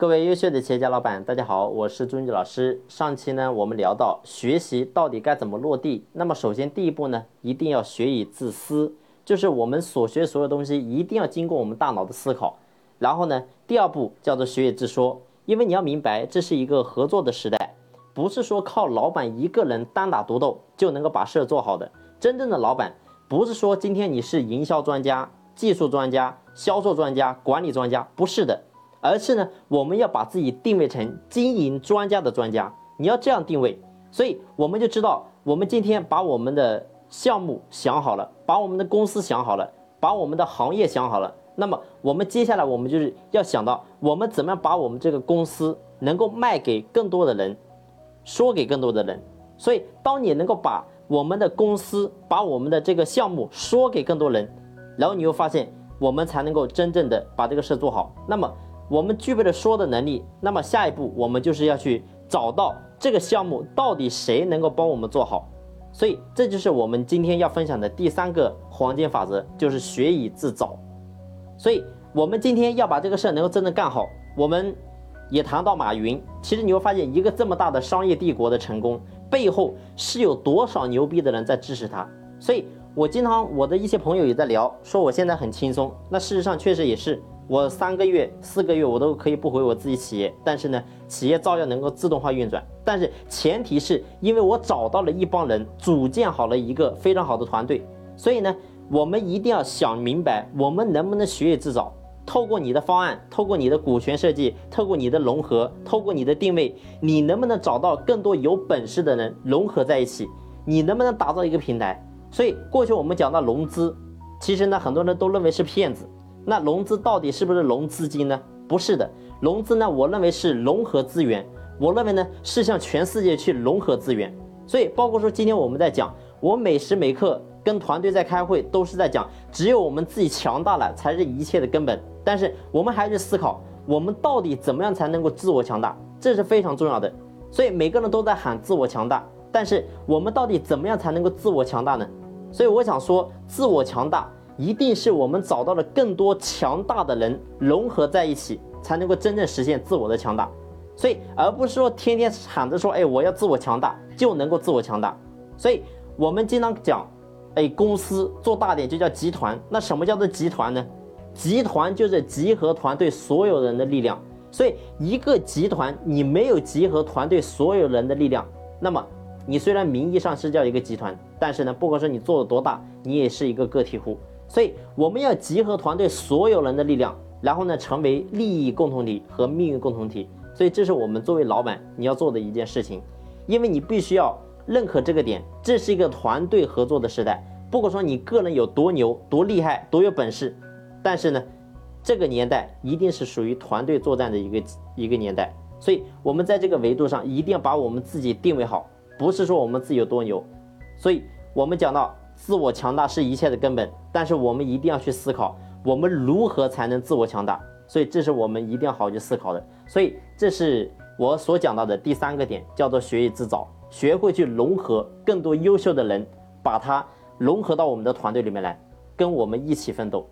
各位优秀的企业家老板，大家好，我是朱云老师。上期呢，我们聊到学习到底该怎么落地。那么首先第一步呢，一定要学以致思，就是我们所学所有东西一定要经过我们大脑的思考。然后呢，第二步叫做学以致说，因为你要明白这是一个合作的时代，不是说靠老板一个人单打独斗就能够把事儿做好的。真正的老板不是说今天你是营销专家、技术专家、销售专家、管理专家，不是的。而是呢，我们要把自己定位成经营专家的专家，你要这样定位，所以我们就知道，我们今天把我们的项目想好了，把我们的公司想好了，把我们的行业想好了，那么我们接下来我们就是要想到，我们怎么样把我们这个公司能够卖给更多的人，说给更多的人。所以，当你能够把我们的公司、把我们的这个项目说给更多人，然后你又发现，我们才能够真正的把这个事做好。那么。我们具备了说的能力，那么下一步我们就是要去找到这个项目到底谁能够帮我们做好，所以这就是我们今天要分享的第三个黄金法则，就是学以致早。所以我们今天要把这个事儿能够真正干好，我们也谈到马云，其实你会发现一个这么大的商业帝国的成功背后是有多少牛逼的人在支持他。所以我经常我的一些朋友也在聊，说我现在很轻松，那事实上确实也是。我三个月、四个月我都可以不回我自己企业，但是呢，企业照样能够自动化运转。但是前提是因为我找到了一帮人，组建好了一个非常好的团队。所以呢，我们一定要想明白，我们能不能学以致早？透过你的方案，透过你的股权设计，透过你的融合，透过你的定位，你能不能找到更多有本事的人融合在一起？你能不能打造一个平台？所以过去我们讲到融资，其实呢，很多人都认为是骗子。那融资到底是不是融资金呢？不是的，融资呢，我认为是融合资源。我认为呢，是向全世界去融合资源。所以，包括说今天我们在讲，我每时每刻跟团队在开会，都是在讲，只有我们自己强大了，才是一切的根本。但是我们还是思考，我们到底怎么样才能够自我强大，这是非常重要的。所以每个人都在喊自我强大，但是我们到底怎么样才能够自我强大呢？所以我想说，自我强大。一定是我们找到了更多强大的人融合在一起，才能够真正实现自我的强大。所以，而不是说天天喊着说，哎，我要自我强大，就能够自我强大。所以我们经常讲，哎，公司做大点就叫集团。那什么叫做集团呢？集团就是集合团队所有人的力量。所以，一个集团你没有集合团队所有人的力量，那么你虽然名义上是叫一个集团，但是呢，不管说你做的多大，你也是一个个体户。所以我们要集合团队所有人的力量，然后呢，成为利益共同体和命运共同体。所以这是我们作为老板你要做的一件事情，因为你必须要认可这个点，这是一个团队合作的时代。不管说你个人有多牛、多厉害、多有本事，但是呢，这个年代一定是属于团队作战的一个一个年代。所以我们在这个维度上一定要把我们自己定位好，不是说我们自己有多牛。所以我们讲到。自我强大是一切的根本，但是我们一定要去思考，我们如何才能自我强大？所以这是我们一定要好好去思考的。所以这是我所讲到的第三个点，叫做学以致早，学会去融合更多优秀的人，把它融合到我们的团队里面来，跟我们一起奋斗。